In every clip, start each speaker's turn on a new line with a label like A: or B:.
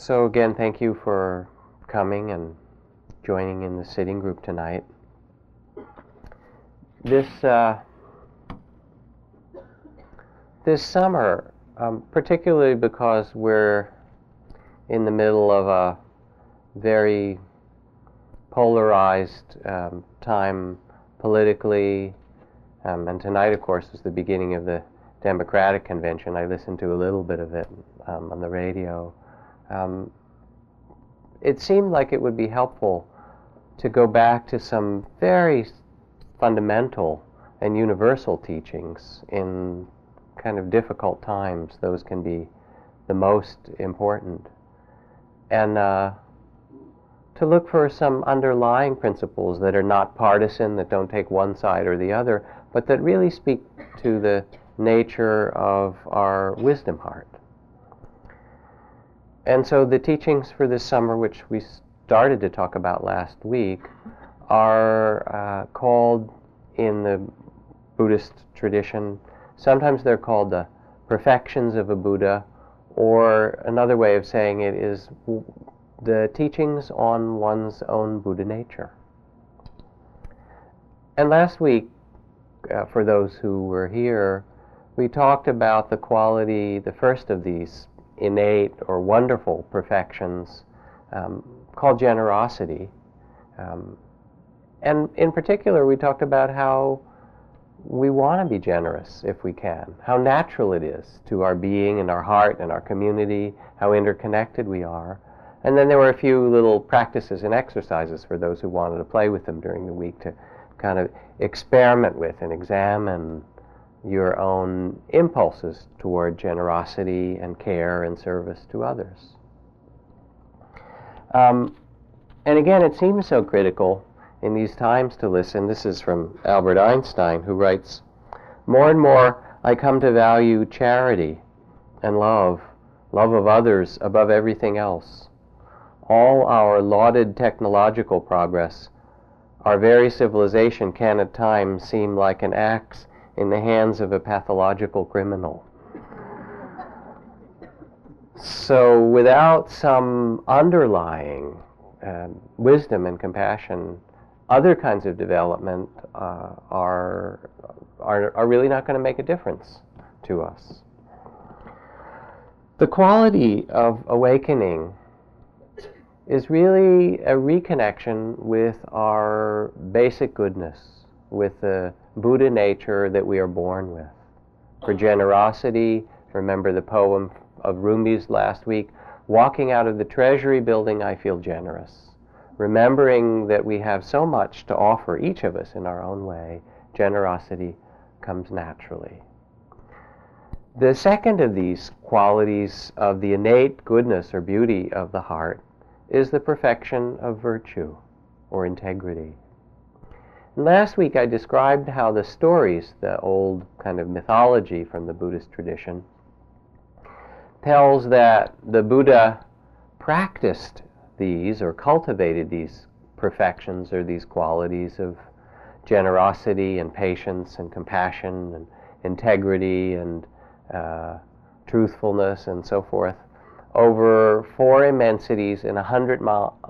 A: So, again, thank you for coming and joining in the sitting group tonight. This, uh, this summer, um, particularly because we're in the middle of a very polarized um, time politically, um, and tonight, of course, is the beginning of the Democratic Convention. I listened to a little bit of it um, on the radio. Um, it seemed like it would be helpful to go back to some very fundamental and universal teachings in kind of difficult times. Those can be the most important. And uh, to look for some underlying principles that are not partisan, that don't take one side or the other, but that really speak to the nature of our wisdom heart. And so the teachings for this summer, which we started to talk about last week, are uh, called in the Buddhist tradition, sometimes they're called the perfections of a Buddha, or another way of saying it is the teachings on one's own Buddha nature. And last week, uh, for those who were here, we talked about the quality, the first of these innate or wonderful perfections um, called generosity. Um, and in particular, we talked about how we want to be generous if we can, how natural it is to our being and our heart and our community, how interconnected we are. And then there were a few little practices and exercises for those who wanted to play with them during the week to kind of experiment with and examine your own impulses toward generosity and care and service to others. Um, and again, it seems so critical in these times to listen. This is from Albert Einstein, who writes More and more I come to value charity and love, love of others above everything else. All our lauded technological progress, our very civilization can at times seem like an axe in the hands of a pathological criminal. So, without some underlying uh, wisdom and compassion, other kinds of development uh, are, are, are really not going to make a difference to us. The quality of awakening is really a reconnection with our basic goodness, with the Buddha nature that we are born with. For uh-huh. generosity, remember the poem of Rumi's last week, walking out of the treasury building, I feel generous. Remembering that we have so much to offer, each of us in our own way, generosity comes naturally. The second of these qualities of the innate goodness or beauty of the heart is the perfection of virtue or integrity. Last week I described how the stories, the old kind of mythology from the Buddhist tradition, tells that the Buddha practiced these or cultivated these perfections or these qualities of generosity and patience and compassion and integrity and uh, truthfulness and so forth over four immensities in a hundred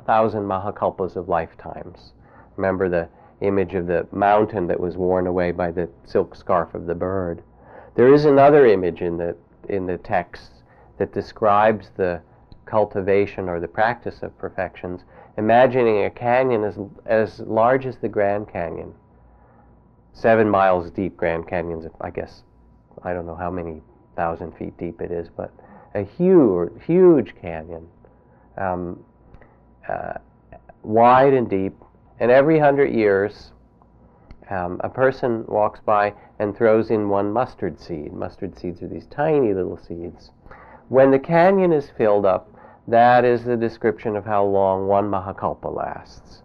A: thousand mahakalpas of lifetimes. Remember the image of the mountain that was worn away by the silk scarf of the bird. There is another image in the, in the text that describes the cultivation or the practice of perfections, imagining a canyon as, as large as the Grand Canyon. Seven miles deep, Grand Canyon's, I guess, I don't know how many thousand feet deep it is, but a huge, huge canyon, um, uh, wide and deep, and every hundred years, um, a person walks by and throws in one mustard seed. Mustard seeds are these tiny little seeds. When the canyon is filled up, that is the description of how long one Mahakalpa lasts.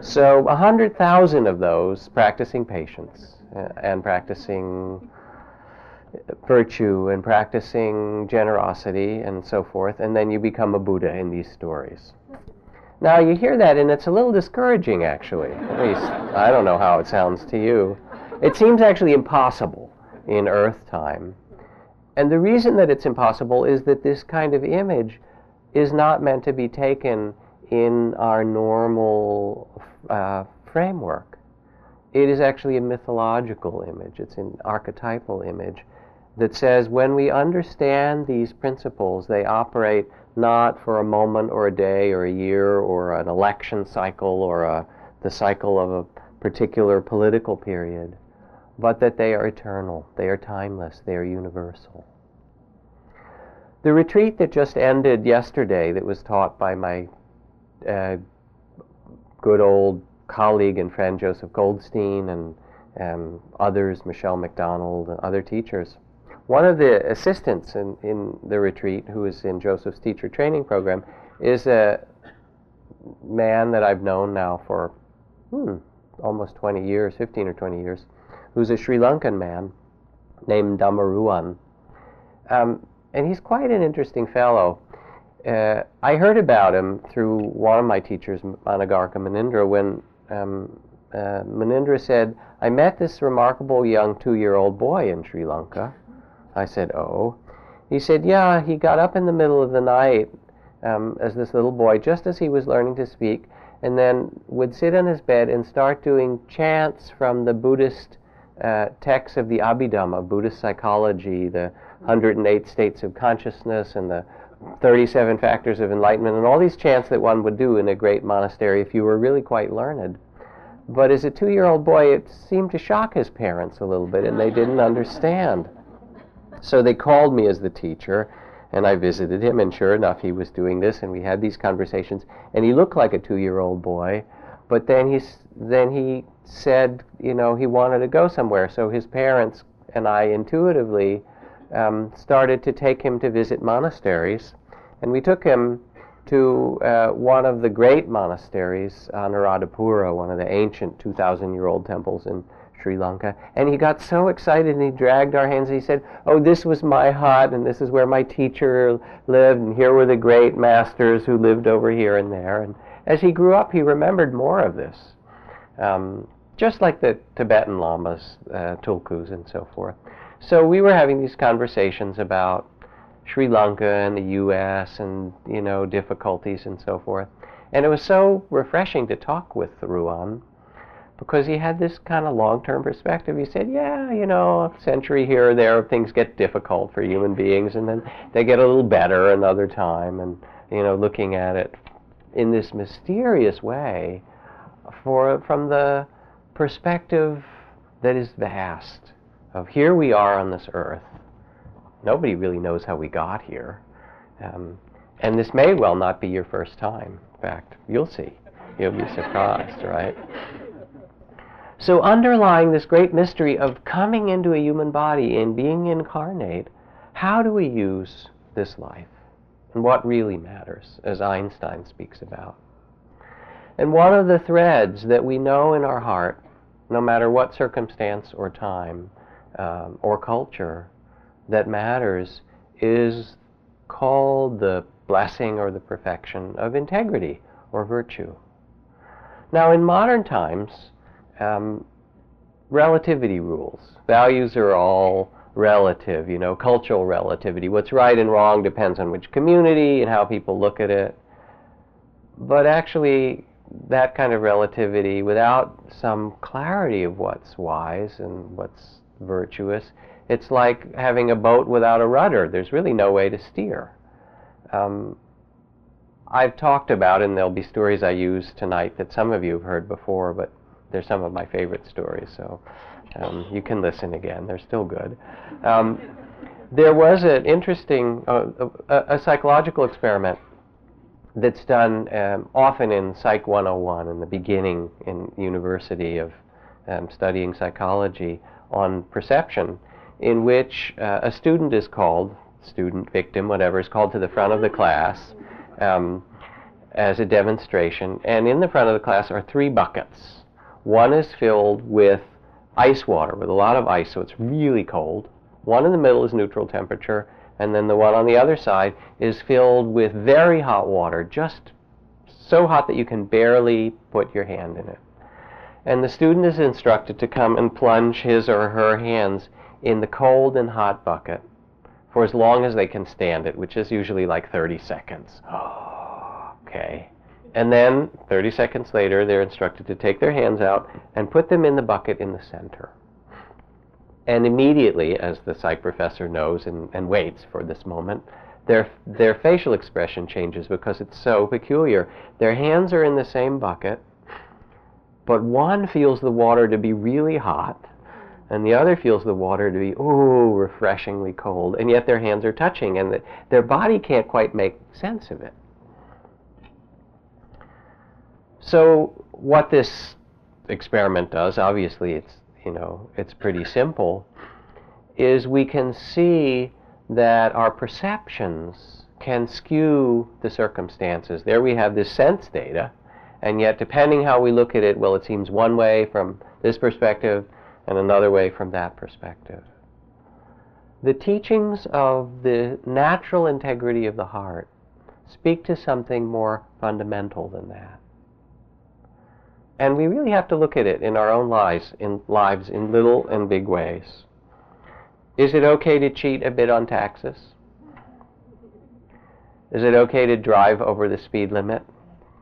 A: So, a hundred thousand of those practicing patience uh, and practicing virtue and practicing generosity and so forth, and then you become a Buddha in these stories. Now you hear that, and it's a little discouraging, actually. At least I don't know how it sounds to you. It seems actually impossible in Earth time. And the reason that it's impossible is that this kind of image is not meant to be taken in our normal uh, framework. It is actually a mythological image, it's an archetypal image that says when we understand these principles, they operate not for a moment or a day or a year or an election cycle or a, the cycle of a particular political period, but that they are eternal, they are timeless, they are universal. The retreat that just ended yesterday, that was taught by my uh, good old colleague and friend Joseph Goldstein and others, Michelle McDonald, and other teachers, one of the assistants in, in the retreat, who is in Joseph's teacher training program, is a man that I've known now for hmm, almost 20 years, 15 or 20 years, who's a Sri Lankan man named Dhammaruwan. Um, and he's quite an interesting fellow. Uh, I heard about him through one of my teachers, Anagarika Munindra, when um, uh, Munindra said, I met this remarkable young two year old boy in Sri Lanka I said, Oh. He said, Yeah, he got up in the middle of the night um, as this little boy, just as he was learning to speak, and then would sit on his bed and start doing chants from the Buddhist uh, texts of the Abhidhamma, Buddhist psychology, the 108 states of consciousness, and the 37 factors of enlightenment, and all these chants that one would do in a great monastery if you were really quite learned. But as a two year old boy, it seemed to shock his parents a little bit, and they didn't understand. So they called me as the teacher, and I visited him, and sure enough, he was doing this, and we had these conversations, and he looked like a two-year-old boy, but then he then he said, you know, he wanted to go somewhere, so his parents and I intuitively um, started to take him to visit monasteries, and we took him to uh, one of the great monasteries, Anuradhapura, one of the ancient 2,000-year-old temples in Sri Lanka. And he got so excited and he dragged our hands and he said, Oh, this was my hut and this is where my teacher lived and here were the great masters who lived over here and there. And as he grew up, he remembered more of this. Um, just like the Tibetan lamas, uh, tulkus, and so forth. So we were having these conversations about Sri Lanka and the U.S. and you know difficulties and so forth. And it was so refreshing to talk with Ruwan because he had this kind of long-term perspective. He said, "Yeah, you know, a century here or there, things get difficult for human beings, and then they get a little better another time." And you know, looking at it in this mysterious way, for from the perspective that is vast of here we are on this earth. Nobody really knows how we got here, um, and this may well not be your first time. In fact, you'll see. You'll be surprised, right? So, underlying this great mystery of coming into a human body and being incarnate, how do we use this life? And what really matters, as Einstein speaks about. And one of the threads that we know in our heart, no matter what circumstance or time um, or culture, that matters is called the blessing or the perfection of integrity or virtue. Now, in modern times, um, relativity rules. Values are all relative, you know, cultural relativity. What's right and wrong depends on which community and how people look at it. But actually, that kind of relativity, without some clarity of what's wise and what's virtuous, it's like having a boat without a rudder. There's really no way to steer. Um, I've talked about, and there'll be stories I use tonight that some of you have heard before, but they're some of my favorite stories, so um, you can listen again. They're still good. Um, there was an interesting, uh, a, a, psychological experiment that's done um, often in Psych 101 in the beginning in university of um, studying psychology on perception, in which uh, a student is called, student, victim, whatever, is called to the front of the class um, as a demonstration, and in the front of the class are three buckets one is filled with ice water, with a lot of ice, so it's really cold. One in the middle is neutral temperature, and then the one on the other side is filled with very hot water, just so hot that you can barely put your hand in it. And the student is instructed to come and plunge his or her hands in the cold and hot bucket for as long as they can stand it, which is usually like 30 seconds. okay. And then 30 seconds later, they're instructed to take their hands out and put them in the bucket in the center. And immediately, as the psych professor knows and, and waits for this moment, their, their facial expression changes because it's so peculiar. Their hands are in the same bucket, but one feels the water to be really hot, and the other feels the water to be, ooh, refreshingly cold, and yet their hands are touching, and the, their body can't quite make sense of it. So, what this experiment does, obviously, it's you know, it's pretty simple, is we can see that our perceptions can skew the circumstances. There we have this sense data, and yet depending how we look at it, well, it seems one way from this perspective and another way from that perspective. The teachings of the natural integrity of the heart speak to something more fundamental than that. And we really have to look at it in our own lives, in lives in little and big ways. Is it okay to cheat a bit on taxes? Is it okay to drive over the speed limit?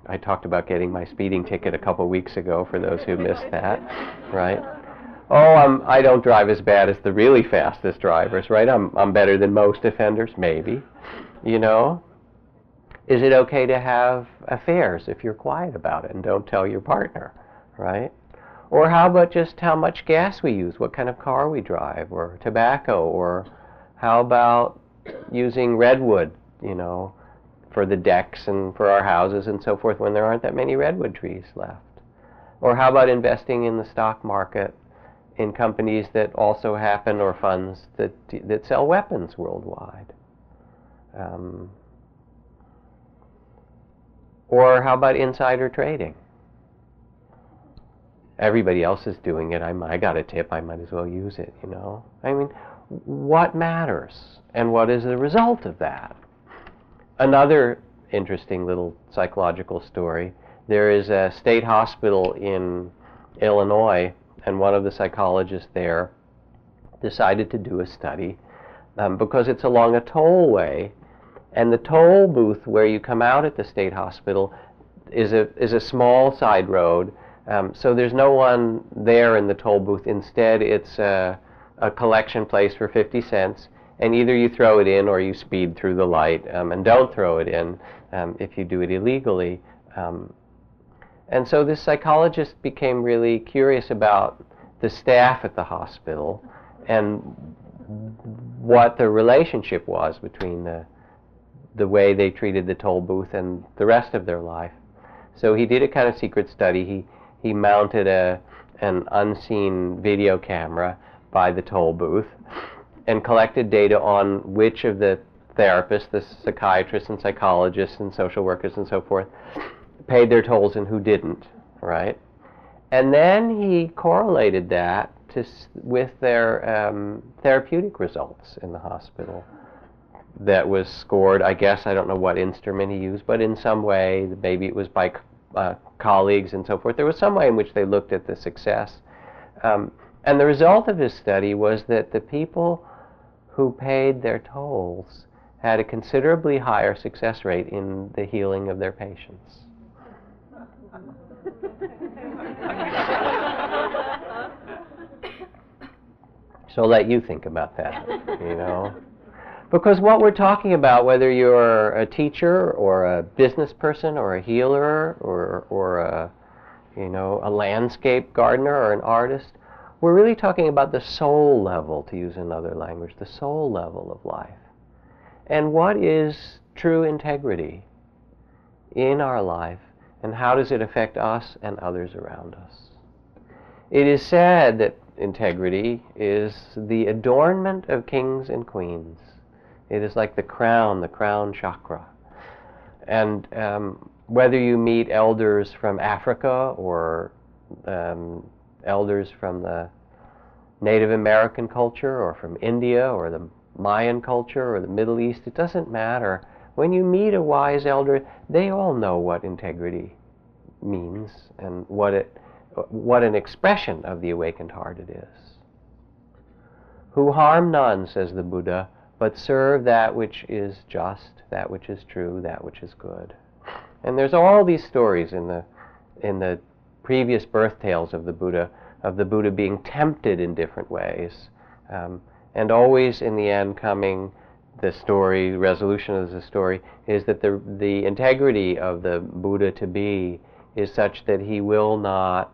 A: I talked about getting my speeding ticket a couple weeks ago for those who missed that, right? Oh, I'm, I don't drive as bad as the really fastest drivers, right? I'm, I'm better than most offenders, maybe. You know? Is it okay to have affairs if you're quiet about it and don't tell your partner, right? Or how about just how much gas we use, what kind of car we drive, or tobacco, or how about using redwood, you know, for the decks and for our houses and so forth when there aren't that many redwood trees left? Or how about investing in the stock market in companies that also happen or funds that, that sell weapons worldwide? Um, or how about insider trading? Everybody else is doing it. I'm, I got a tip. I might as well use it, you know? I mean, what matters? And what is the result of that? Another interesting little psychological story. There is a state hospital in Illinois, and one of the psychologists there decided to do a study um, because it's along a tollway and the toll booth where you come out at the state hospital is a, is a small side road. Um, so there's no one there in the toll booth. Instead, it's a, a, collection place for 50 cents. And either you throw it in or you speed through the light. Um, and don't throw it in um, if you do it illegally. Um, and so this psychologist became really curious about the staff at the hospital and what the relationship was between the the way they treated the toll booth and the rest of their life. So he did a kind of secret study. He he mounted a an unseen video camera by the toll booth and collected data on which of the therapists, the psychiatrists and psychologists and social workers and so forth, paid their tolls and who didn't, right? And then he correlated that to, with their um, therapeutic results in the hospital that was scored. I guess I don't know what instrument he used, but in some way, maybe it was by uh, colleagues and so forth. There was some way in which they looked at the success. Um, and the result of his study was that the people who paid their tolls had a considerably higher success rate in the healing of their patients. so I'll let you think about that, you know. Because what we're talking about, whether you're a teacher or a business person or a healer or, or a, you know, a landscape gardener or an artist, we're really talking about the soul level, to use another language, the soul level of life. And what is true integrity in our life, and how does it affect us and others around us? It is said that integrity is the adornment of kings and queens it is like the crown, the crown chakra. And um, whether you meet elders from Africa or um, elders from the Native American culture or from India or the Mayan culture or the Middle East, it doesn't matter. When you meet a wise elder, they all know what integrity means and what it what an expression of the awakened heart it is. Who harm none, says the Buddha, but serve that which is just, that which is true, that which is good. And there's all these stories in the in the previous birth tales of the Buddha of the Buddha being tempted in different ways, um, and always in the end coming the story resolution of the story is that the the integrity of the Buddha to be is such that he will not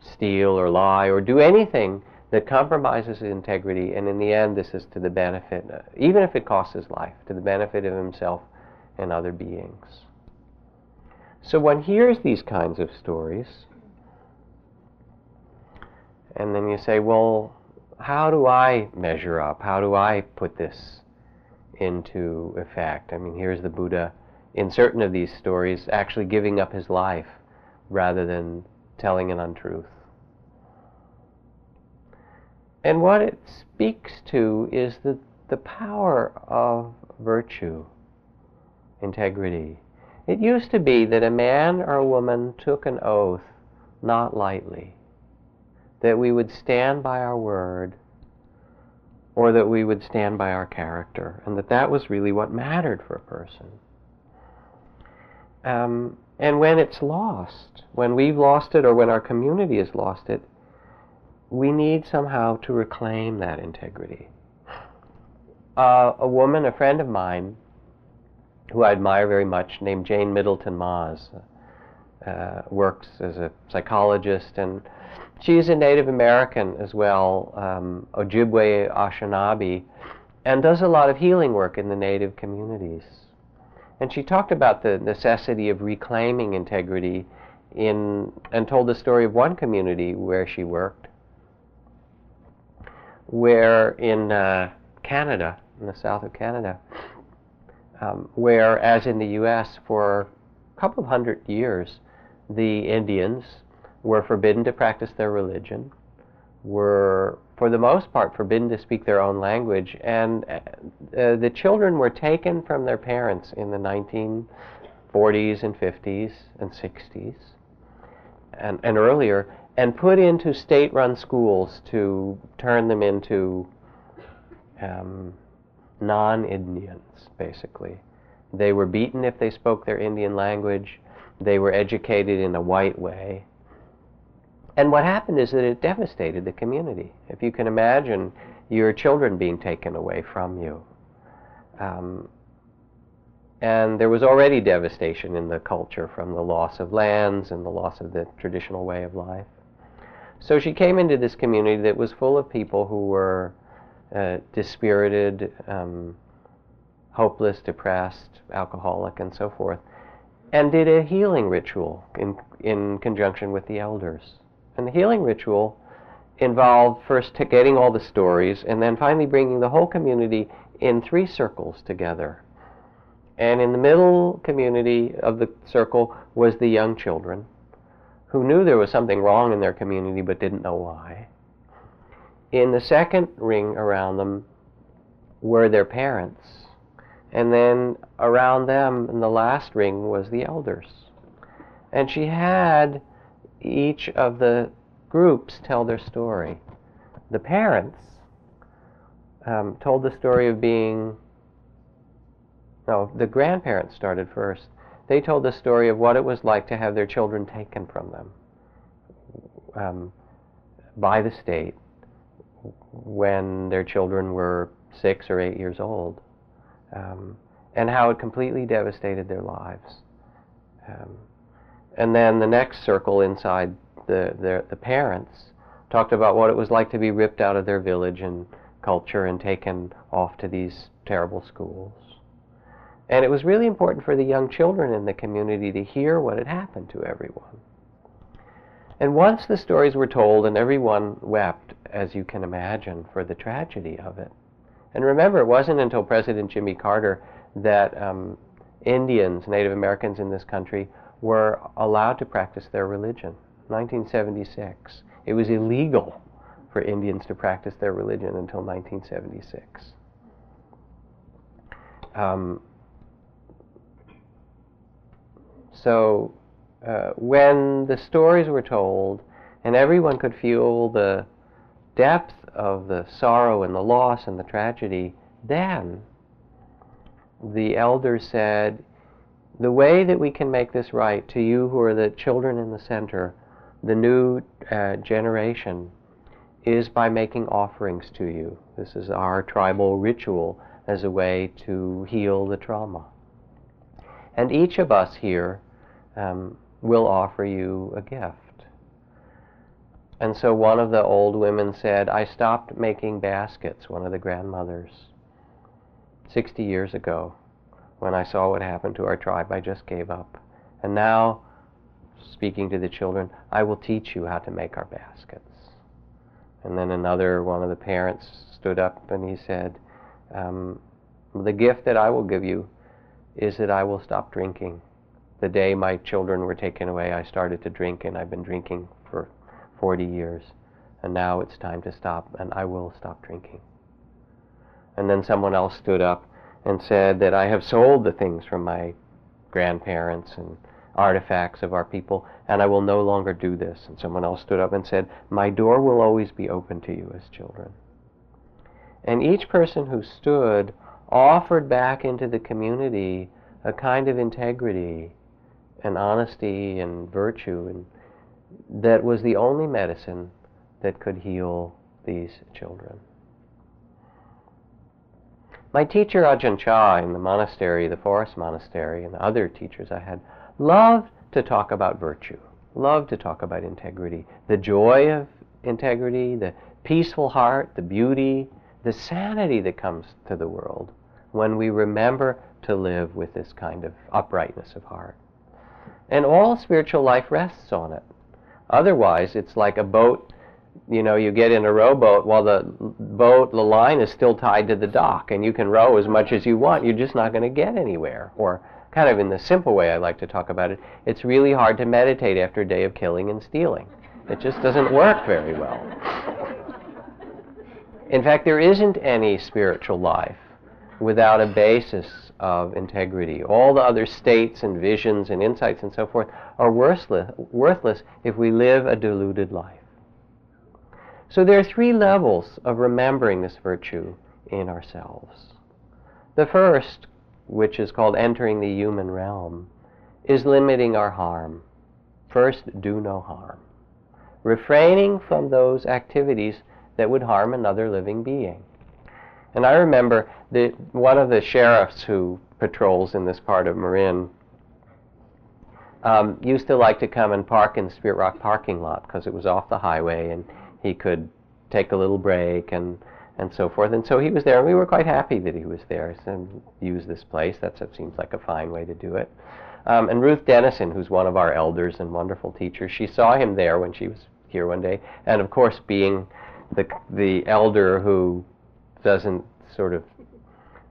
A: steal or lie or do anything that compromises his integrity, and in the end, this is to the benefit, uh, even if it costs his life, to the benefit of himself and other beings. So one hears these kinds of stories, and then you say, well, how do I measure up? How do I put this into effect? I mean, here's the Buddha in certain of these stories actually giving up his life rather than telling an untruth. And what it speaks to is the, the power of virtue, integrity. It used to be that a man or a woman took an oath not lightly, that we would stand by our word or that we would stand by our character, and that that was really what mattered for a person. Um, and when it's lost, when we've lost it or when our community has lost it, we need somehow to reclaim that integrity. Uh, a woman, a friend of mine, who I admire very much, named Jane Middelton Moz, uh, works as a psychologist, and she's a Native American as well, um, Ojibwe Anishinaabe, and does a lot of healing work in the Native communities. And she talked about the necessity of reclaiming integrity in, and told the story of one community where she worked, where in uh, Canada, in the south of Canada, um, where, as in the U.S., for a couple of hundred years, the Indians were forbidden to practice their religion, were, for the most part, forbidden to speak their own language, and uh, uh the children were taken from their parents in the 1940s and 50s and 60s and, and earlier and put into state-run schools to turn them into um, non-Indians, basically. They were beaten if they spoke their Indian language. They were educated in a white way. And what happened is that it devastated the community. If you can imagine your children being taken away from you. Um, and there was already devastation in the culture from the loss of lands and the loss of the traditional way of life. So she came into this community that was full of people who were uh, dispirited, um, hopeless, depressed, alcoholic, and so forth, and did a healing ritual in, in conjunction with the elders. And the healing ritual involved first getting all the stories and then finally bringing the whole community in three circles together. And in the middle community of the circle was the young children who knew there was something wrong in their community but didn't know why. In the second ring around them were their parents. And then around them in the last ring was the elders. And she had each of the groups tell their story. The parents um, told the story of being, no, the grandparents started first they told the story of what it was like to have their children taken from them um, by the state when their children were six or eight years old, um, and how it completely devastated their lives. Um, and then the next circle inside the, the, the parents talked about what it was like to be ripped out of their village and culture and taken off to these terrible schools. And it was really important for the young children in the community to hear what had happened to everyone. And once the stories were told, and everyone wept, as you can imagine, for the tragedy of it. And remember, it wasn't until President Jimmy Carter that um, Indians, Native Americans in this country, were allowed to practice their religion. 1976. It was illegal for Indians to practice their religion until 1976. Um, So uh, when the stories were told and everyone could feel the depth of the sorrow and the loss and the tragedy Then the elder said, the way that we can make this right to you who are the children in the center, the new uh, generation, is by making offerings to you. This is our tribal ritual as a way to heal the trauma. And each of us here um, will offer you a gift. And so one of the old women said, I stopped making baskets, one of the grandmothers, 60 years ago. When I saw what happened to our tribe, I just gave up. And now, speaking to the children, I will teach you how to make our baskets. And then another one of the parents stood up and he said, um, The gift that I will give you is that I will stop drinking. The day my children were taken away, I started to drink, and I've been drinking for 40 years. And now it's time to stop, and I will stop drinking. And then someone else stood up and said that I have sold the things from my grandparents and artifacts of our people, and I will no longer do this. And someone else stood up and said, My door will always be open to you as children. And each person who stood offered back into the community a kind of integrity and honesty and virtue and that was the only medicine that could heal these children. My teacher Ajahn Chah in the monastery, the forest monastery, and the other teachers I had loved to talk about virtue, loved to talk about integrity, the joy of integrity, the peaceful heart, the beauty, the sanity that comes to the world when we remember to live with this kind of uprightness of heart. And all spiritual life rests on it. Otherwise, it's like a boat, you know, you get in a rowboat while the boat, the line is still tied to the dock, and you can row as much as you want. You're just not going to get anywhere. Or, kind of in the simple way I like to talk about it, it's really hard to meditate after a day of killing and stealing. It just doesn't work very well. In fact, there isn't any spiritual life without a basis of integrity. All the other states and visions and insights and so forth are worthless, worthless if we live a deluded life. So there are three levels of remembering this virtue in ourselves. The first, which is called entering the human realm, is limiting our harm. First, do no harm. Refraining from those activities that would harm another living being. And I remember that one of the sheriffs who patrols in this part of Marin um, used to like to come and park in the Spirit Rock parking lot because it was off the highway and he could take a little break and, and so forth. And so he was there, and we were quite happy that he was there and use this place. That seems like a fine way to do it. Um, and Ruth Denison, who's one of our elders and wonderful teachers, she saw him there when she was here one day. And of course, being the, the elder who doesn't sort of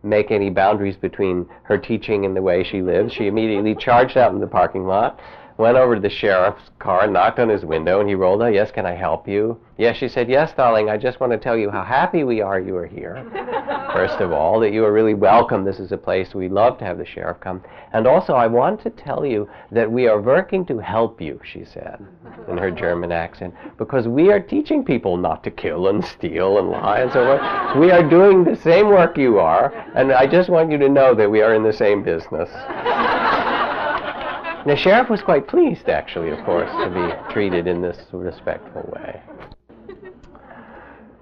A: make any boundaries between her teaching and the way she lives. She immediately charged out in the parking lot, went over to the sheriff's car, knocked on his window, and he rolled out, Yes, can I help you? Yes, she said, Yes, darling, I just want to tell you how happy we are you are here. First of all, that you are really welcome. This is a place we love to have the sheriff come. And also, I want to tell you that we are working to help you, she said in her German accent, because we are teaching people not to kill and steal and lie and so on. We are doing the same work you are, and I just want you to know that we are in the same business. The sheriff was quite pleased, actually, of course, to be treated in this respectful way.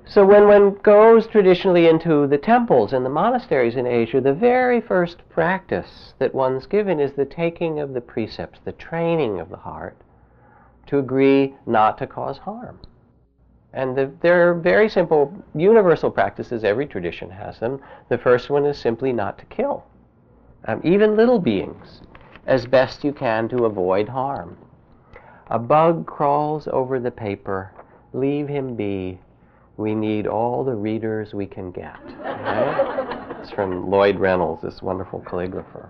A: So when one goes traditionally into the temples and the monasteries in Asia, the very first practice that one's given is the taking of the precepts, the training of the heart to agree not to cause harm. And the, there are very simple, universal practices. Every tradition has them. The first one is simply not to kill, um, even little beings as best you can to avoid harm. A bug crawls over the paper, leave him be. We need all the readers we can get. It's from Lloyd Reynolds, this wonderful calligrapher.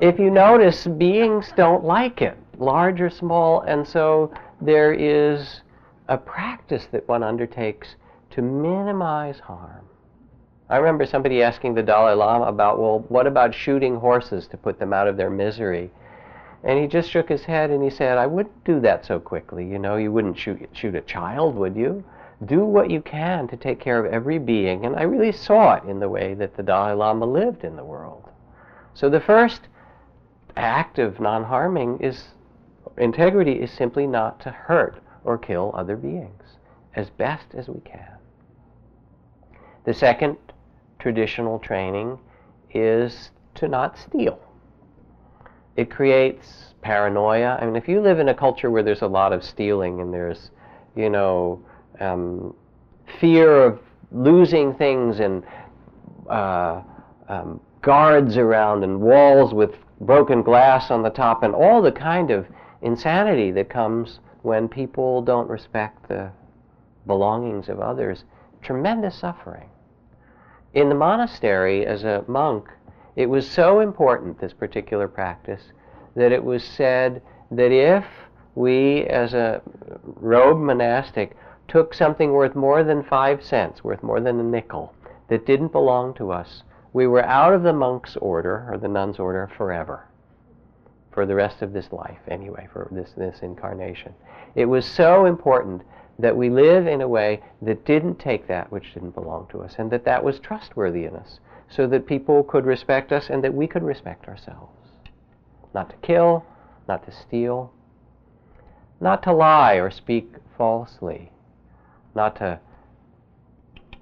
A: If you notice, beings don't like it, large or small, and so there is a practice that one undertakes to minimize harm. I remember somebody asking the Dalai Lama about, well, what about shooting horses to put them out of their misery? And he just shook his head and he said, I wouldn't do that so quickly. You know, you wouldn't shoot, shoot a child, would you? do what you can to take care of every being. And I really saw it in the way that the Dalai Lama lived in the world. So the first act of non harming is integrity is simply not to hurt or kill other beings as best as we can. The second traditional training is to not steal. It creates paranoia. I mean, if you live in a culture where there's a lot of stealing and there's, you know, um, fear of losing things and uh, um, guards around and walls with broken glass on the top and all the kind of insanity that comes when people don't respect the belongings of others, tremendous suffering. In the monastery, as a monk, it was so important, this particular practice, that it was said that if we, as a robed monastic, took something worth more than five cents, worth more than a nickel, that didn't belong to us, we were out of the monk's order, or the nun's order, forever. For the rest of this life, anyway, for this, this incarnation. It was so important that we live in a way that didn't take that which didn't belong to us, and that that was trustworthy in us, so that people could respect us and that we could respect ourselves. Not to kill, not to steal, not to lie or speak falsely, not to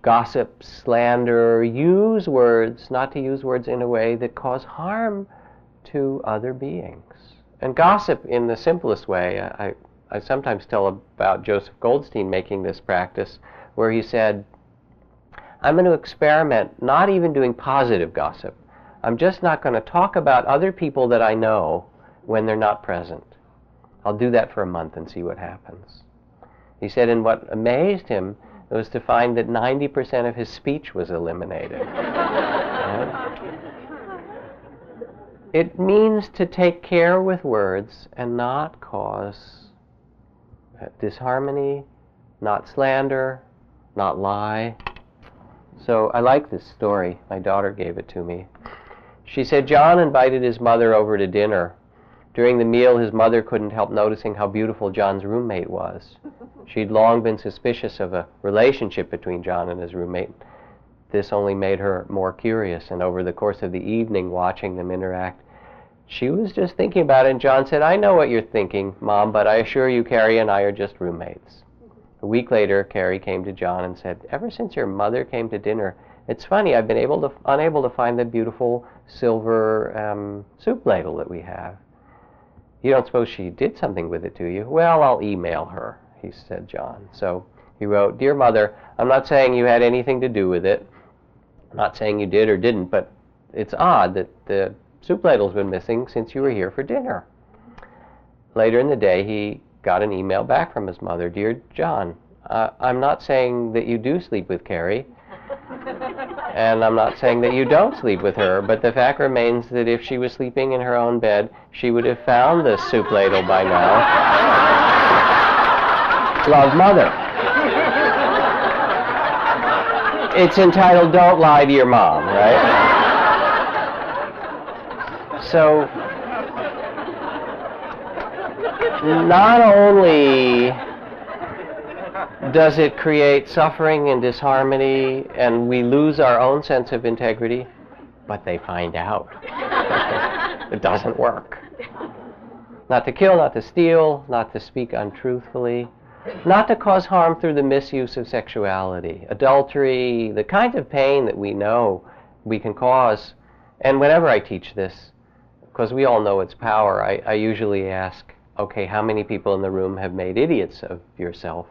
A: gossip, slander, use words, not to use words in a way that cause harm to other beings. And gossip, in the simplest way, I, I sometimes tell about Joseph Goldstein making this practice, where he said, I'm going to experiment not even doing positive gossip. I'm just not going to talk about other people that I know when they're not present. I'll do that for a month and see what happens. He said, and what amazed him was to find that 90% of his speech was eliminated. It means to take care with words and not cause disharmony, not slander, not lie. So I like this story. My daughter gave it to me. She said John invited his mother over to dinner. During the meal, his mother couldn't help noticing how beautiful John's roommate was. She'd long been suspicious of a relationship between John and his roommate. This only made her more curious, and over the course of the evening, watching them interact, she was just thinking about it, and John said, I know what you're thinking, Mom, but I assure you, Carrie and I are just roommates. A week later, Carrie came to John and said, Ever since your mother came to dinner, it's funny, I've been able to, unable to find the beautiful silver um, soup ladle that we have. You don't suppose she did something with it, do you? Well, I'll email her, he said, John. So he wrote, Dear Mother, I'm not saying you had anything to do with it. I'm not saying you did or didn't, but it's odd that the soup ladle's been missing since you were here for dinner. Later in the day, he got an email back from his mother Dear John, uh, I'm not saying that you do sleep with Carrie, and I'm not saying that you don't sleep with her, but the fact remains that if she was sleeping in her own bed, she would have found the soup ladle by now. Love, Mother. It's entitled Don't Lie to Your Mom, right? So, not only does it create suffering and disharmony, and we lose our own sense of integrity, but they find out. it doesn't work. Not to kill, not to steal, not to speak untruthfully, not to cause harm through the misuse of sexuality, adultery, the kind of pain that we know we can cause. And whenever I teach this, because we all know its power, I, I usually ask, okay, how many people in the room have made idiots of yourself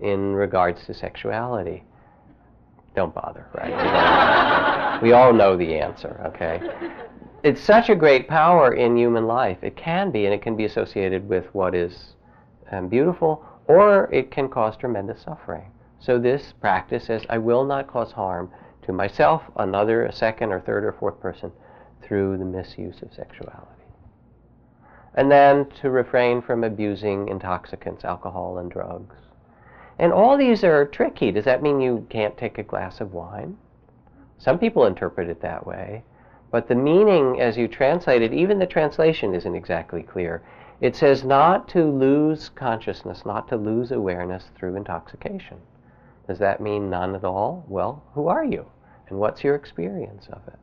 A: in regards to sexuality? Don't bother, right? we all know the answer, okay? It's such a great power in human life. It can be, and it can be associated with what is um, beautiful, or it can cause tremendous suffering. So this practice says, I will not cause harm to myself, another, a second, or third, or fourth person through the misuse of sexuality. And then to refrain from abusing intoxicants, alcohol, and drugs. And all these are tricky. Does that mean you can't take a glass of wine? Some people interpret it that way. But the meaning, as you translate it, even the translation isn't exactly clear. It says not to lose consciousness, not to lose awareness through intoxication. Does that mean none at all? Well, who are you? And what's your experience of it?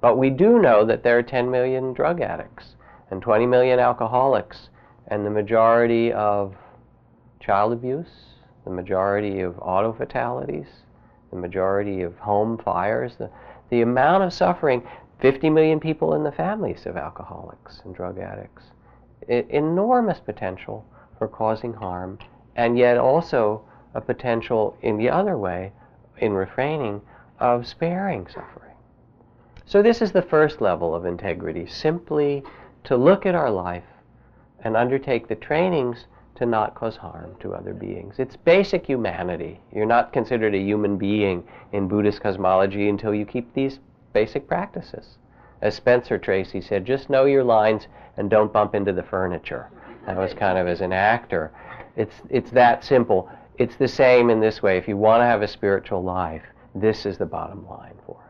A: But we do know that there are 10 million drug addicts and 20 million alcoholics, and the majority of child abuse, the majority of auto fatalities, the majority of home fires, the, the amount of suffering, 50 million people in the families of alcoholics and drug addicts. I, enormous potential for causing harm, and yet also a potential in the other way, in refraining, of sparing suffering. So, this is the first level of integrity simply to look at our life and undertake the trainings to not cause harm to other beings. It's basic humanity. You're not considered a human being in Buddhist cosmology until you keep these basic practices. As Spencer Tracy said, just know your lines and don't bump into the furniture. That was kind of as an actor. It's, it's that simple. It's the same in this way. If you want to have a spiritual life, this is the bottom line for it.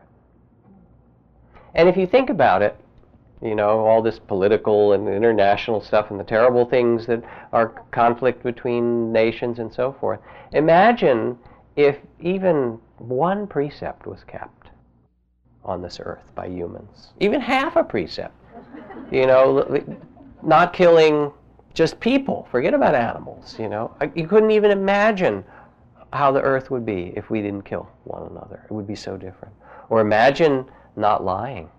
A: And if you think about it, you know, all this political and international stuff and the terrible things that are conflict between nations and so forth. Imagine if even one precept was kept on this earth by humans, even half a precept. You know, not killing just people, forget about animals, you know. You couldn't even imagine how the earth would be if we didn't kill one another. It would be so different. Or imagine not lying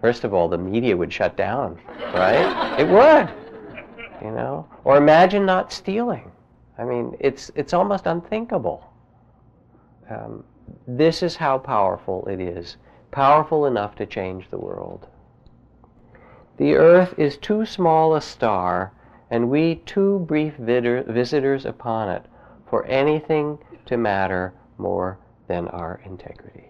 A: First of all, the media would shut down, right? it would, you know. Or imagine not stealing. I mean, it's it's almost unthinkable. Um, this is how powerful it is, powerful enough to change the world. The earth is too small a star, and we too brief visitors upon it, for anything to matter more than our integrity.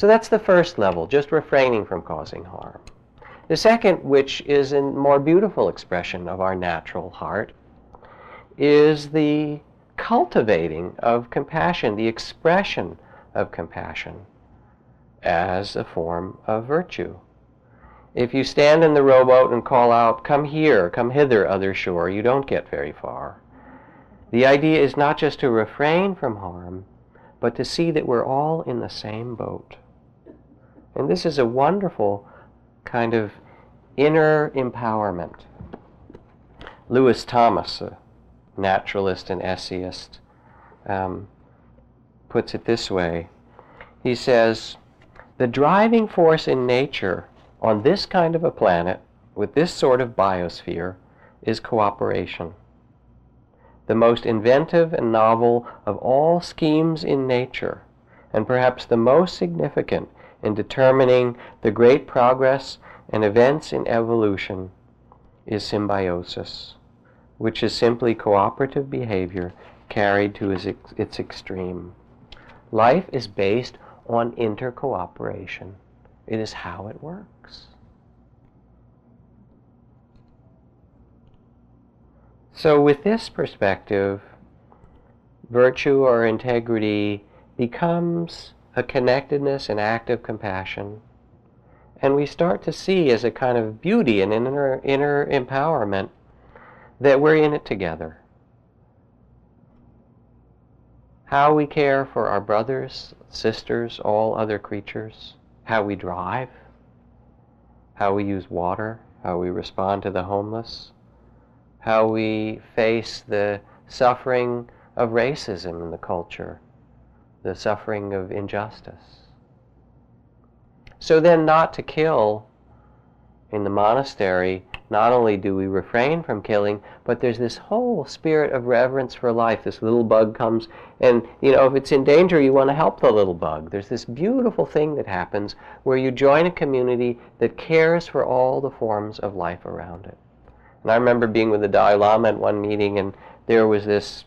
A: So that's the first level, just refraining from causing harm. The second, which is a more beautiful expression of our natural heart, is the cultivating of compassion, the expression of compassion as a form of virtue. If you stand in the rowboat and call out, Come here, come hither, other shore, you don't get very far. The idea is not just to refrain from harm, but to see that we're all in the same boat. And this is a wonderful kind of inner empowerment. Lewis Thomas, a naturalist and essayist, um, puts it this way. He says, The driving force in nature on this kind of a planet, with this sort of biosphere, is cooperation. The most inventive and novel of all schemes in nature, and perhaps the most significant, in determining the great progress and events in evolution is symbiosis, which is simply cooperative behavior carried to its, its extreme. Life is based on intercooperation. It is how it works. So, with this perspective, virtue or integrity becomes a connectedness and active compassion. And we start to see as a kind of beauty and inner, inner empowerment that we're in it together. How we care for our brothers, sisters, all other creatures, how we drive, how we use water, how we respond to the homeless, how we face the suffering of racism in the culture the suffering of injustice. So then, not to kill in the monastery, not only do we refrain from killing, but there's this whole spirit of reverence for life. This little bug comes, and you know, if it's in danger, you want to help the little bug. There's this beautiful thing that happens where you join a community that cares for all the forms of life around it. And I remember being with the Dalai Lama at one meeting, and there was this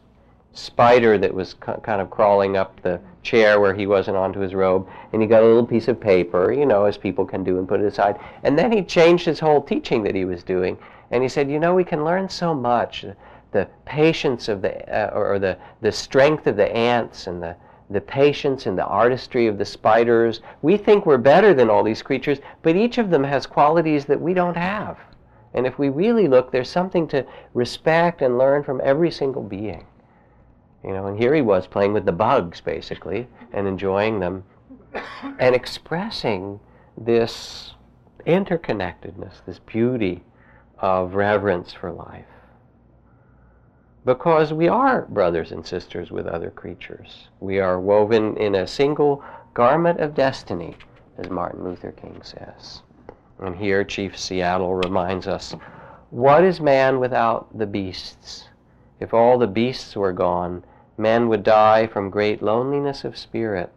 A: spider that was kind of crawling up the chair where he wasn't onto his robe, and he got a little piece of paper, you know, as people can do, and put it aside. And then he changed his whole teaching that he was doing, and he said, you know, we can learn so much. The patience of the, uh, or the, the strength of the ants, and the, the patience and the artistry of the spiders. We think we're better than all these creatures, but each of them has qualities that we don't have. And if we really look, there's something to respect and learn from every single being. You know, and here he was playing with the bugs basically and enjoying them and expressing this interconnectedness, this beauty of reverence for life. Because we are brothers and sisters with other creatures. We are woven in a single garment of destiny, as Martin Luther King says. And here Chief Seattle reminds us what is man without the beasts? If all the beasts were gone, men would die from great loneliness of spirit,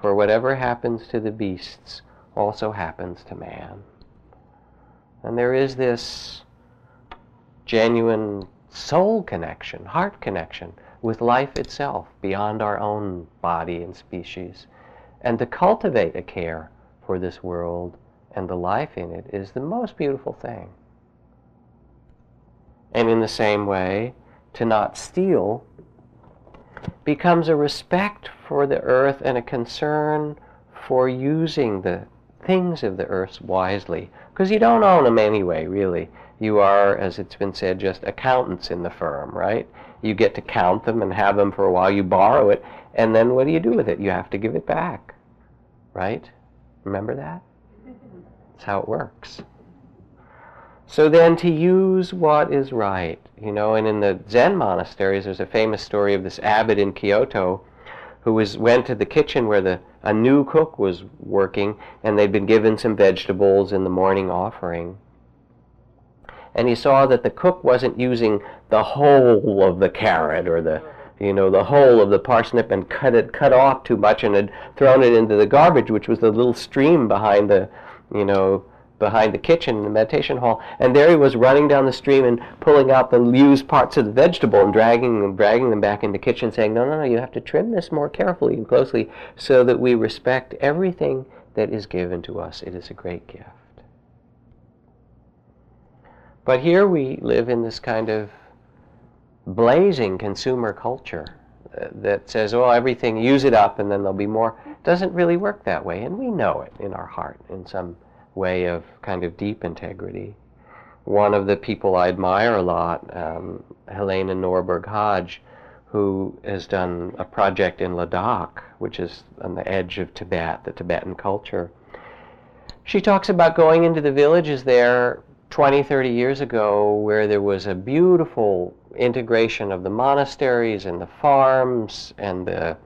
A: for whatever happens to the beasts also happens to man. And there is this genuine soul connection, heart connection with life itself beyond our own body and species. And to cultivate a care for this world and the life in it is the most beautiful thing. And in the same way, to not steal becomes a respect for the earth and a concern for using the things of the earth wisely. Because you don't own them anyway, really. You are, as it's been said, just accountants in the firm, right? You get to count them and have them for a while. You borrow it, and then what do you do with it? You have to give it back, right? Remember that? That's how it works. So then to use what is right, you know, and in the Zen monasteries, there's a famous story of this abbot in Kyoto who was went to the kitchen where the a new cook was working, and they'd been given some vegetables in the morning offering. And he saw that the cook wasn't using the whole of the carrot or the you know the whole of the parsnip and cut it cut off too much and had thrown it into the garbage, which was the little stream behind the you know behind the kitchen in the meditation hall, and there he was running down the stream and pulling out the used parts of the vegetable and dragging and dragging them back into the kitchen, saying, "No, no, no! You have to trim this more carefully and closely, so that we respect everything that is given to us. It is a great gift." But here we live in this kind of blazing consumer culture uh, that says, "Oh, everything, use it up, and then there'll be more." Doesn't really work that way, and we know it in our heart in some way of kind of deep integrity. One of the people I admire a lot, um, Helena Norberg Hodge, who has done a project in Ladakh, which is on the edge of Tibet, the Tibetan culture. She talks about going into the villages there 20, 30 years ago where there was a beautiful integration of the monasteries and the farms and the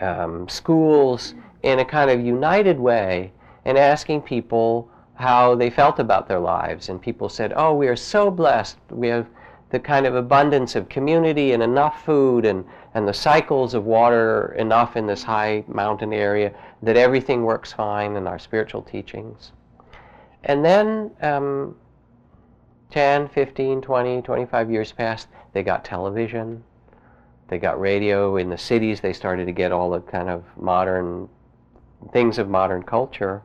A: um, schools in a kind of united way and asking people how they felt about their lives. And people said, Oh, we are so blessed. We have the kind of abundance of community and enough food and, and the cycles of water enough in this high mountain area that everything works fine in our spiritual teachings. And then um, 10, 15, 20, 25 years passed, they got television, they got radio. In the cities, they started to get all the kind of modern things of modern culture.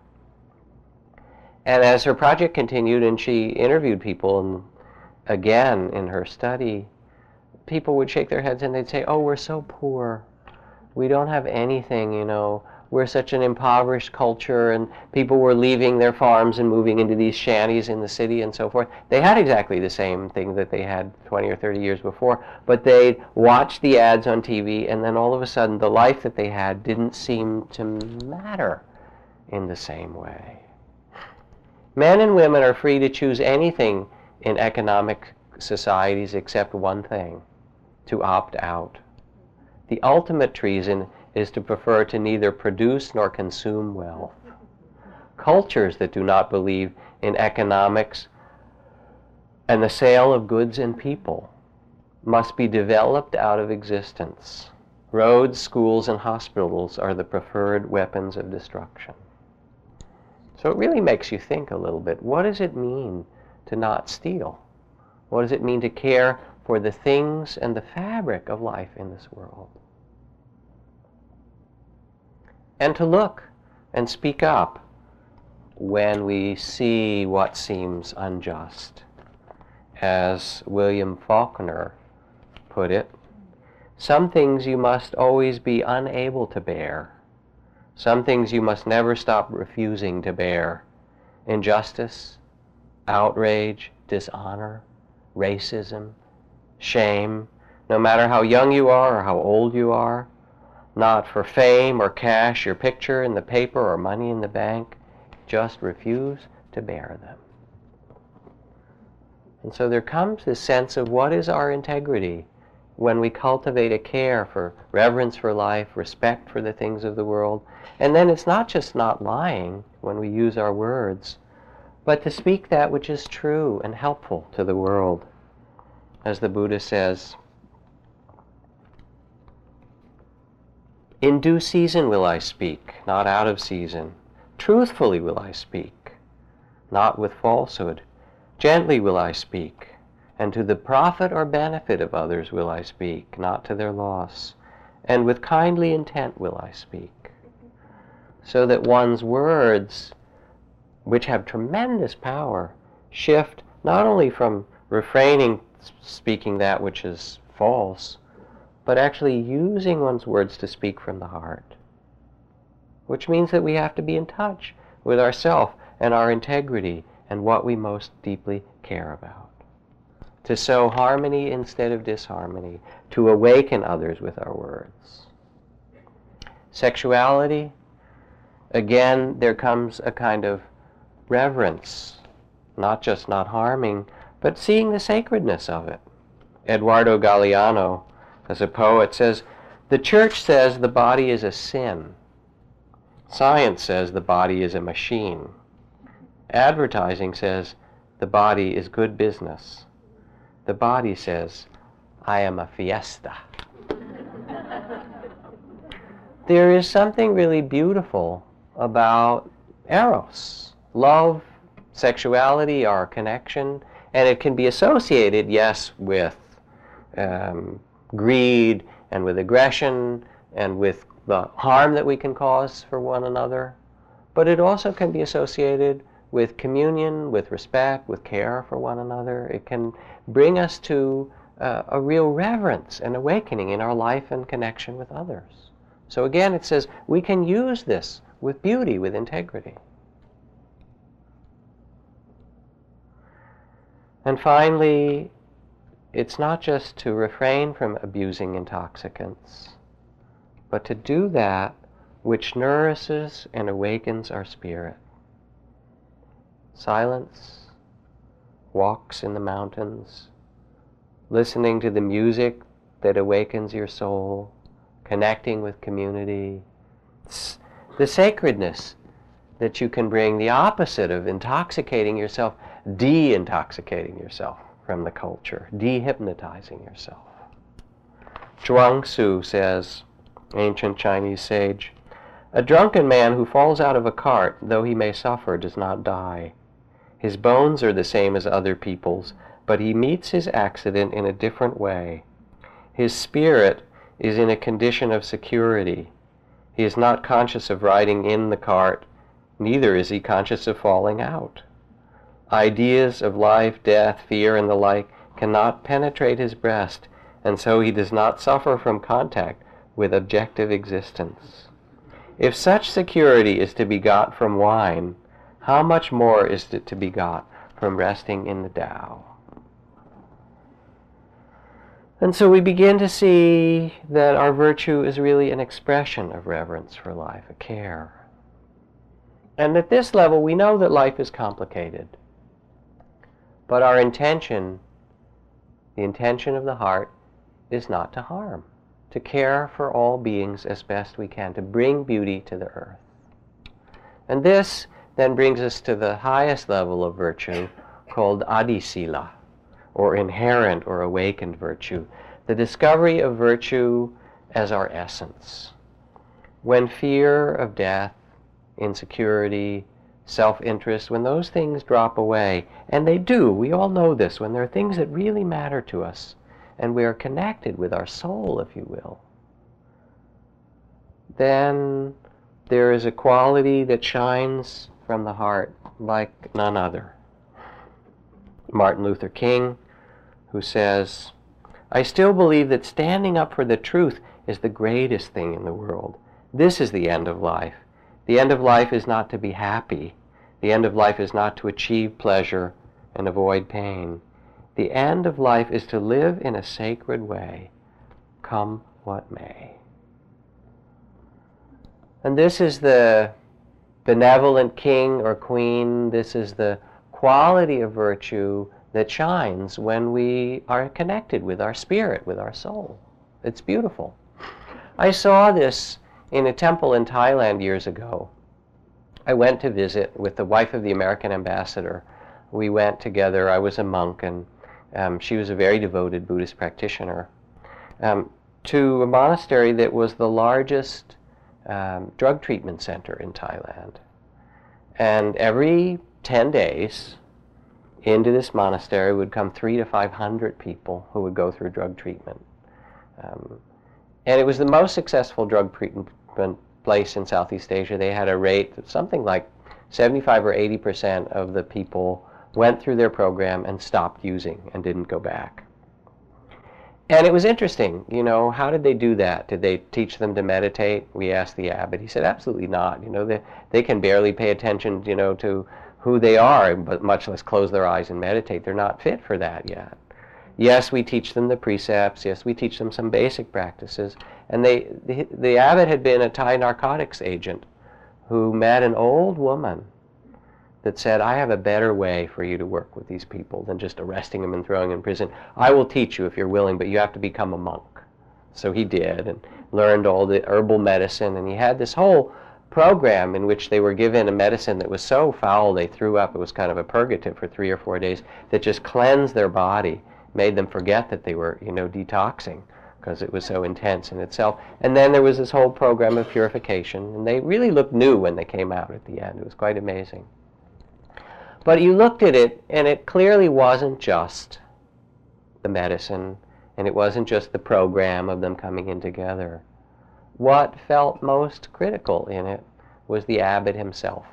A: And as her project continued and she interviewed people, and again in her study, people would shake their heads and they'd say, Oh, we're so poor. We don't have anything, you know. We're such an impoverished culture, and people were leaving their farms and moving into these shanties in the city and so forth. They had exactly the same thing that they had 20 or 30 years before, but they'd watch the ads on TV, and then all of a sudden the life that they had didn't seem to matter in the same way. Men and women are free to choose anything in economic societies except one thing to opt out. The ultimate treason is to prefer to neither produce nor consume wealth. Cultures that do not believe in economics and the sale of goods and people must be developed out of existence. Roads, schools, and hospitals are the preferred weapons of destruction. So it really makes you think a little bit. What does it mean to not steal? What does it mean to care for the things and the fabric of life in this world? And to look and speak up when we see what seems unjust. As William Faulkner put it, some things you must always be unable to bear some things you must never stop refusing to bear injustice, outrage, dishonor, racism, shame, no matter how young you are or how old you are, not for fame or cash, your picture in the paper or money in the bank. Just refuse to bear them. And so there comes this sense of what is our integrity when we cultivate a care for reverence for life, respect for the things of the world. And then it's not just not lying when we use our words, but to speak that which is true and helpful to the world. As the Buddha says, In due season will I speak, not out of season. Truthfully will I speak, not with falsehood. Gently will I speak, and to the profit or benefit of others will I speak, not to their loss. And with kindly intent will I speak. So that one's words, which have tremendous power, shift not only from refraining speaking that which is false, but actually using one's words to speak from the heart. Which means that we have to be in touch with ourself and our integrity and what we most deeply care about. To sow harmony instead of disharmony, to awaken others with our words. Sexuality, again, there comes a kind of reverence, not just not harming, but seeing the sacredness of it. Eduardo Galeano as a poet, says the church says the body is a sin. Science says the body is a machine. Advertising says the body is good business. The body says, I am a fiesta. there is something really beautiful about eros, love, sexuality, our connection, and it can be associated, yes, with um, greed and with aggression and with the harm that we can cause for one another. But it also can be associated with communion, with respect, with care for one another. It can bring us to uh, a real reverence and awakening in our life and connection with others. So again, it says we can use this with beauty, with integrity. And finally, it's not just to refrain from abusing intoxicants, but to do that which nourishes and awakens our spirit. Silence, walks in the mountains, listening to the music that awakens your soul, connecting with community, the sacredness that you can bring, the opposite of intoxicating yourself, de intoxicating yourself from the culture, dehypnotizing yourself. Zhuangzi says, ancient Chinese sage, a drunken man who falls out of a cart, though he may suffer, does not die. His bones are the same as other people's, but he meets his accident in a different way. His spirit is in a condition of security. He is not conscious of riding in the cart, neither is he conscious of falling out. Ideas of life, death, fear, and the like cannot penetrate his breast, and so he does not suffer from contact with objective existence. If such security is to be got from wine, how much more is it to be got from resting in the Tao? And so we begin to see that our virtue is really an expression of reverence for life, a care. And at this level, we know that life is complicated. But our intention, the intention of the heart, is not to harm, to care for all beings as best we can, to bring beauty to the earth. And this then brings us to the highest level of virtue called adisila, or inherent or awakened virtue, the discovery of virtue as our essence. When fear of death, insecurity, self interest, when those things drop away, and they do, we all know this, when there are things that really matter to us, and we are connected with our soul, if you will, then there is a quality that shines from the heart like none other. Martin Luther King, who says, I still believe that standing up for the truth is the greatest thing in the world. This is the end of life. The end of life is not to be happy. The end of life is not to achieve pleasure and avoid pain. The end of life is to live in a sacred way, come what may. And this is the benevolent king or queen, this is the quality of virtue that shines when we are connected with our spirit, with our soul. It's beautiful. I saw this in a temple in Thailand years ago. I went to visit with the wife of the American ambassador. We went together. I was a monk, and um, she was a very devoted Buddhist practitioner. Um, to a monastery that was the largest um, drug treatment center in Thailand. And every 10 days, into this monastery would come three to 500 people who would go through drug treatment. Um, and it was the most successful drug treatment place in Southeast Asia. They had a rate of something like 75 or 80 percent of the people went through their program and stopped using and didn't go back. And it was interesting, you know, how did they do that? Did they teach them to meditate? We asked the abbot. He said, absolutely not. You know, they, they can barely pay attention, you know, to who they are, but much less close their eyes and meditate. They're not fit for that yet. Yes, we teach them the precepts. Yes, we teach them some basic practices. And they, the, the abbot had been a Thai narcotics agent who met an old woman that said, I have a better way for you to work with these people than just arresting them and throwing them in prison. I will teach you if you're willing, but you have to become a monk. So he did and learned all the herbal medicine, and he had this whole program in which they were given a medicine that was so foul they threw up. It was kind of a purgative for three or four days that just cleansed their body, made them forget that they were, you know, detoxing because it was so intense in itself. And then there was this whole program of purification, and they really looked new when they came out at the end. It was quite amazing. But you looked at it, and it clearly wasn't just the medicine, and it wasn't just the program of them coming in together. What felt most critical in it was the abbot himself.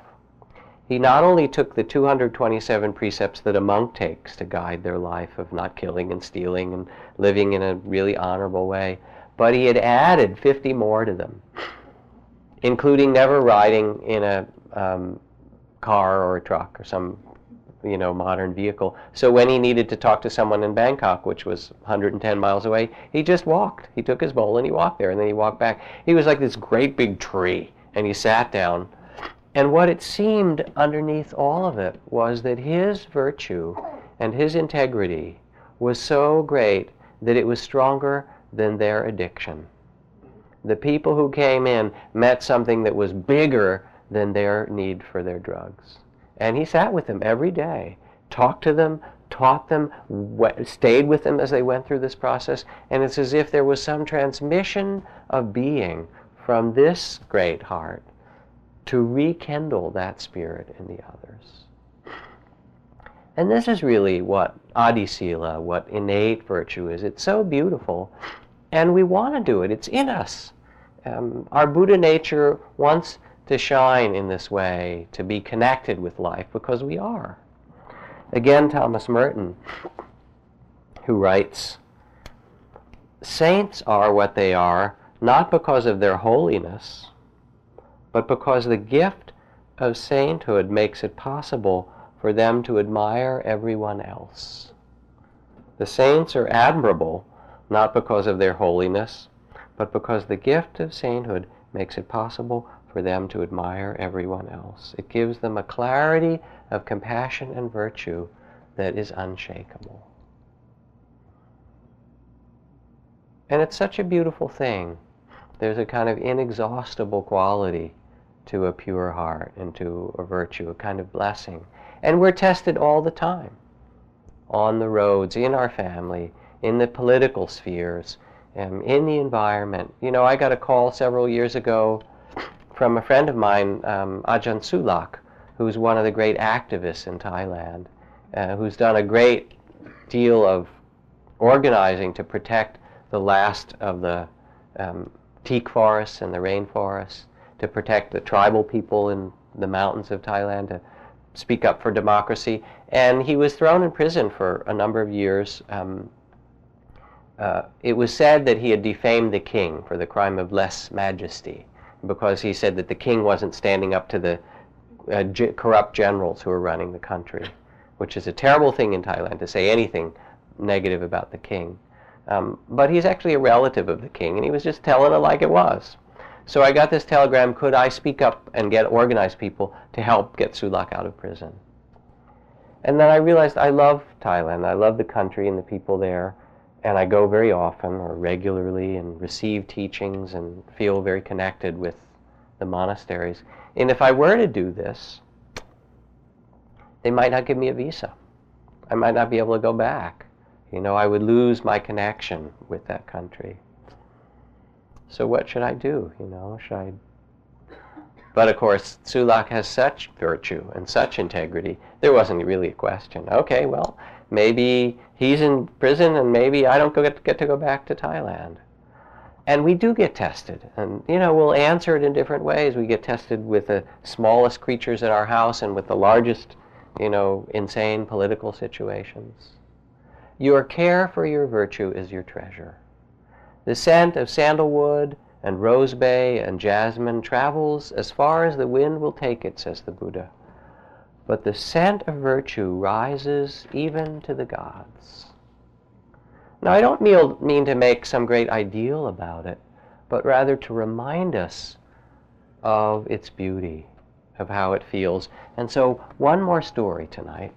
A: He not only took the 227 precepts that a monk takes to guide their life of not killing and stealing and living in a really honorable way, but he had added 50 more to them, including never riding in a um, car or a truck or some you know modern vehicle. So when he needed to talk to someone in Bangkok, which was 110 miles away, he just walked. He took his bowl and he walked there, and then he walked back. He was like this great big tree, and he sat down. And what it seemed underneath all of it was that his virtue and his integrity was so great that it was stronger than their addiction. The people who came in met something that was bigger than their need for their drugs. And he sat with them every day, talked to them, taught them, stayed with them as they went through this process. And it's as if there was some transmission of being from this great heart to rekindle that spirit in the others. And this is really what adisila, what innate virtue is. It's so beautiful, and we want to do it. It's in us. Um, our Buddha nature wants to shine in this way, to be connected with life, because we are. Again, Thomas Merton, who writes Saints are what they are not because of their holiness, but because the gift of sainthood makes it possible for them to admire everyone else. The saints are admirable not because of their holiness, but because the gift of sainthood makes it possible for them to admire everyone else. It gives them a clarity of compassion and virtue that is unshakable. And it's such a beautiful thing. There's a kind of inexhaustible quality to a pure heart and to a virtue, a kind of blessing. And we're tested all the time on the roads, in our family, in the political spheres, um, in the environment. You know, I got a call several years ago from a friend of mine, um, Ajahn Sulak, who's one of the great activists in Thailand, uh, who's done a great deal of organizing to protect the last of the um, teak forests and the rainforests, to protect the tribal people in the mountains of Thailand, to speak up for democracy. And he was thrown in prison for a number of years. Um, uh, it was said that he had defamed the king for the crime of lese majesty because he said that the king wasn't standing up to the uh, g- corrupt generals who were running the country, which is a terrible thing in Thailand to say anything negative about the king. Um, but he's actually a relative of the king, and he was just telling it like it was. So I got this telegram, could I speak up and get organized people to help get Sulak out of prison? And then I realized I love Thailand. I love the country and the people there. And I go very often or regularly and receive teachings and feel very connected with the monasteries. And if I were to do this, they might not give me a visa. I might not be able to go back. You know, I would lose my connection with that country. So what should I do? You know, should I? But of course, Sulak has such virtue and such integrity. There wasn't really a question. Okay, well, maybe he's in prison, and maybe I don't get, get to go back to Thailand. And we do get tested, and you know we'll answer it in different ways. We get tested with the smallest creatures in our house, and with the largest, you know, insane political situations. Your care for your virtue is your treasure. The scent of sandalwood and rose bay and jasmine travels as far as the wind will take it, says the Buddha. But the scent of virtue rises even to the gods. Now, I don't mean to make some great ideal about it, but rather to remind us of its beauty, of how it feels. And so, one more story tonight.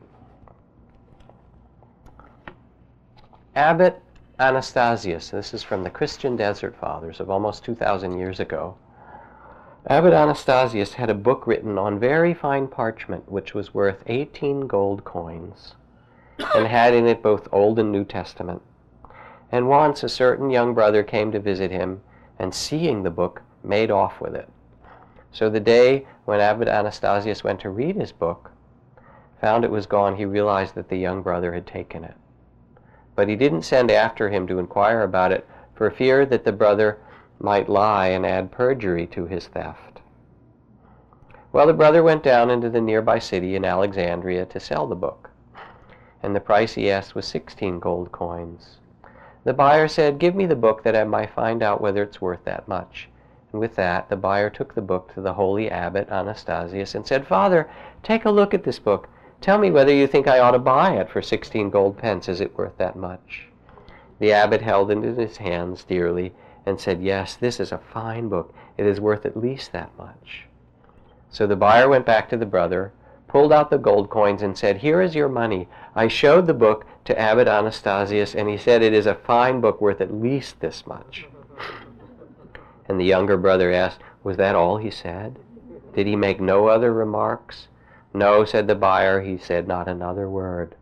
A: Abbot Anastasius, this is from the Christian Desert Fathers of almost 2,000 years ago. Abbot Anastasius had a book written on very fine parchment which was worth 18 gold coins and had in it both Old and New Testament. And once a certain young brother came to visit him and seeing the book made off with it. So the day when Abbot Anastasius went to read his book, found it was gone, he realized that the young brother had taken it but he didn't send after him to inquire about it for fear that the brother might lie and add perjury to his theft. Well, the brother went down into the nearby city in Alexandria to sell the book, and the price he asked was sixteen gold coins. The buyer said, Give me the book that I might find out whether it's worth that much. And with that, the buyer took the book to the holy abbot Anastasius and said, Father, take a look at this book. Tell me whether you think I ought to buy it for sixteen gold pence. Is it worth that much? The abbot held it in his hands dearly and said, Yes, this is a fine book. It is worth at least that much. So the buyer went back to the brother, pulled out the gold coins, and said, Here is your money. I showed the book to Abbot Anastasius, and he said, It is a fine book worth at least this much. And the younger brother asked, Was that all he said? Did he make no other remarks? No, said the buyer. He said not another word.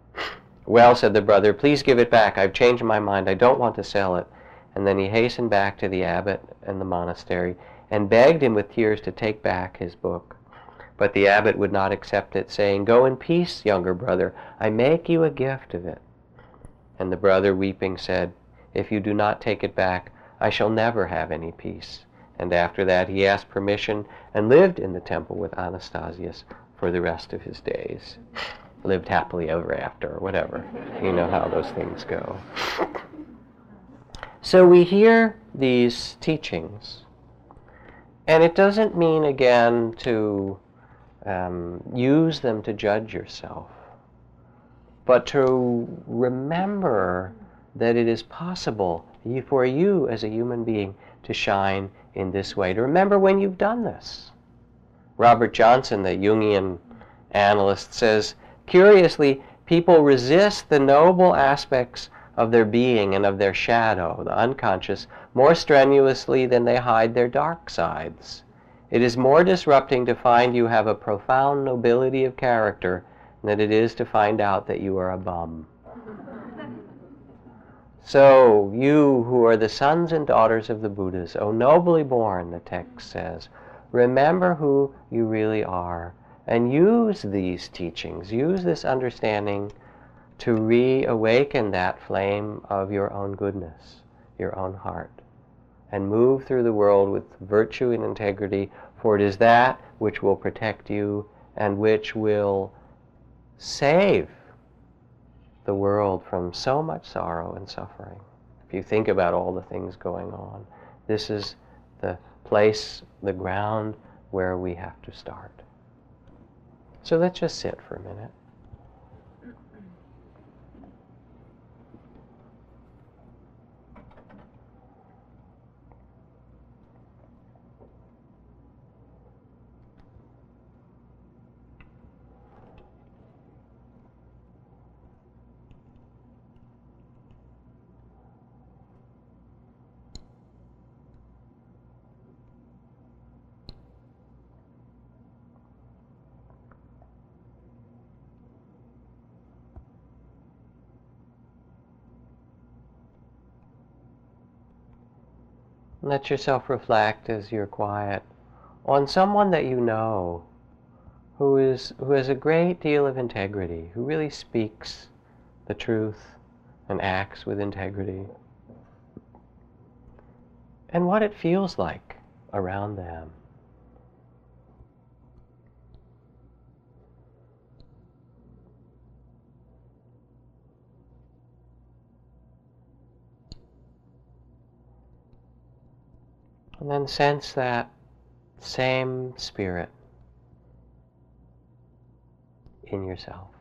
A: Well, said the brother, please give it back. I've changed my mind. I don't want to sell it. And then he hastened back to the abbot and the monastery and begged him with tears to take back his book. But the abbot would not accept it, saying, Go in peace, younger brother. I make you a gift of it. And the brother, weeping, said, If you do not take it back, I shall never have any peace. And after that he asked permission and lived in the temple with Anastasius for the rest of his days. Lived happily ever after, or whatever. You know how those things go. So we hear these teachings, and it doesn't mean, again, to um, use them to judge yourself, but to remember that it is possible for you as a human being to shine in this way. To remember when you've done this. Robert Johnson, the Jungian analyst, says curiously, people resist the noble aspects of their being and of their shadow, the unconscious, more strenuously than they hide their dark sides. It is more disrupting to find you have a profound nobility of character than it is to find out that you are a bum. So, you who are the sons and daughters of the Buddhas, O nobly born, the text says, remember who you really are and use these teachings, use this understanding to reawaken that flame of your own goodness, your own heart, and move through the world with virtue and integrity, for it is that which will protect you and which will save the world from so much sorrow and suffering. If you think about all the things going on, this is the place, the ground where we have to start. So let's just sit for a minute. Let yourself reflect as you're quiet on someone that you know who is who has a great deal of integrity, who really speaks the truth and acts with integrity. And what it feels like around them. And then sense that same spirit in yourself.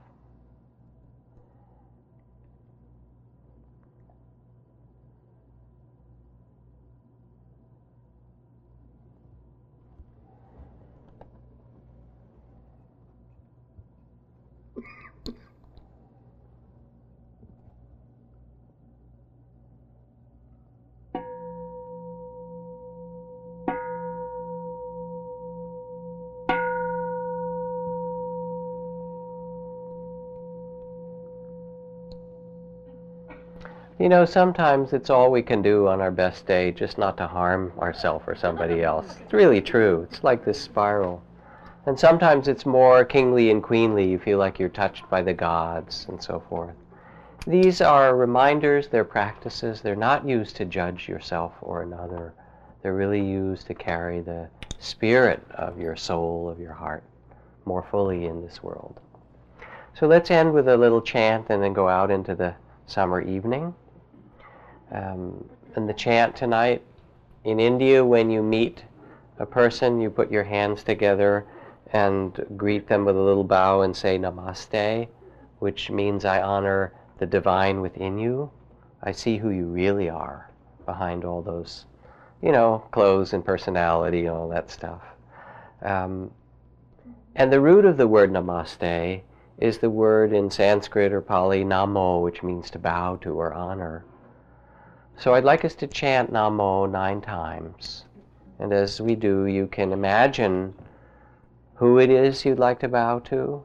A: You know, sometimes it's all we can do on our best day just not to harm ourselves or somebody else. It's really true. It's like this spiral. And sometimes it's more kingly and queenly. You feel like you're touched by the gods and so forth. These are reminders, they're practices. They're not used to judge yourself or another. They're really used to carry the spirit of your soul, of your heart, more fully in this world. So let's end with a little chant and then go out into the summer evening. Um, and the chant tonight in India, when you meet a person, you put your hands together and greet them with a little bow and say namaste, which means I honor the divine within you. I see who you really are behind all those, you know, clothes and personality and all that stuff. Um, and the root of the word namaste is the word in Sanskrit or Pali namo, which means to bow to or honor. So I'd like us to chant Namo nine times. And as we do, you can imagine who it is you'd like to bow to,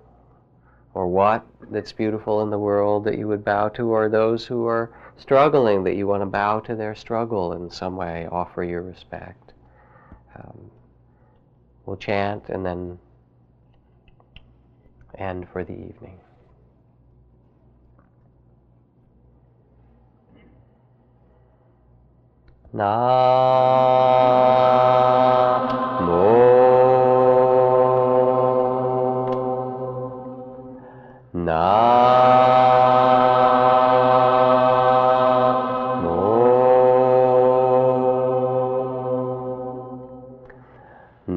A: or what that's beautiful in the world that you would bow to, or those who are struggling that you want to bow to their struggle in some way, offer your respect. Um, we'll chant and then end for the evening. Namo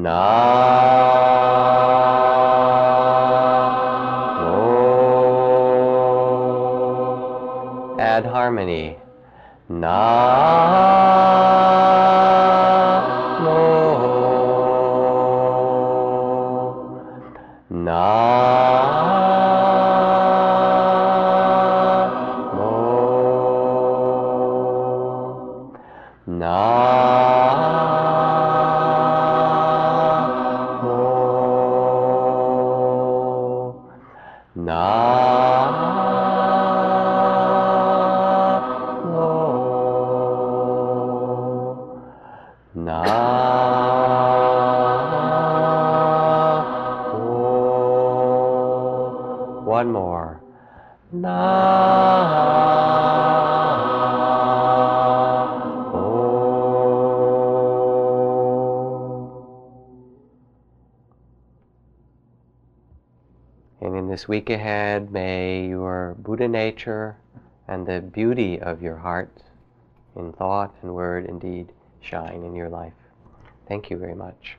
A: Add week ahead, may your Buddha nature and the beauty of your heart in thought and word and deed shine in your life. Thank you very much.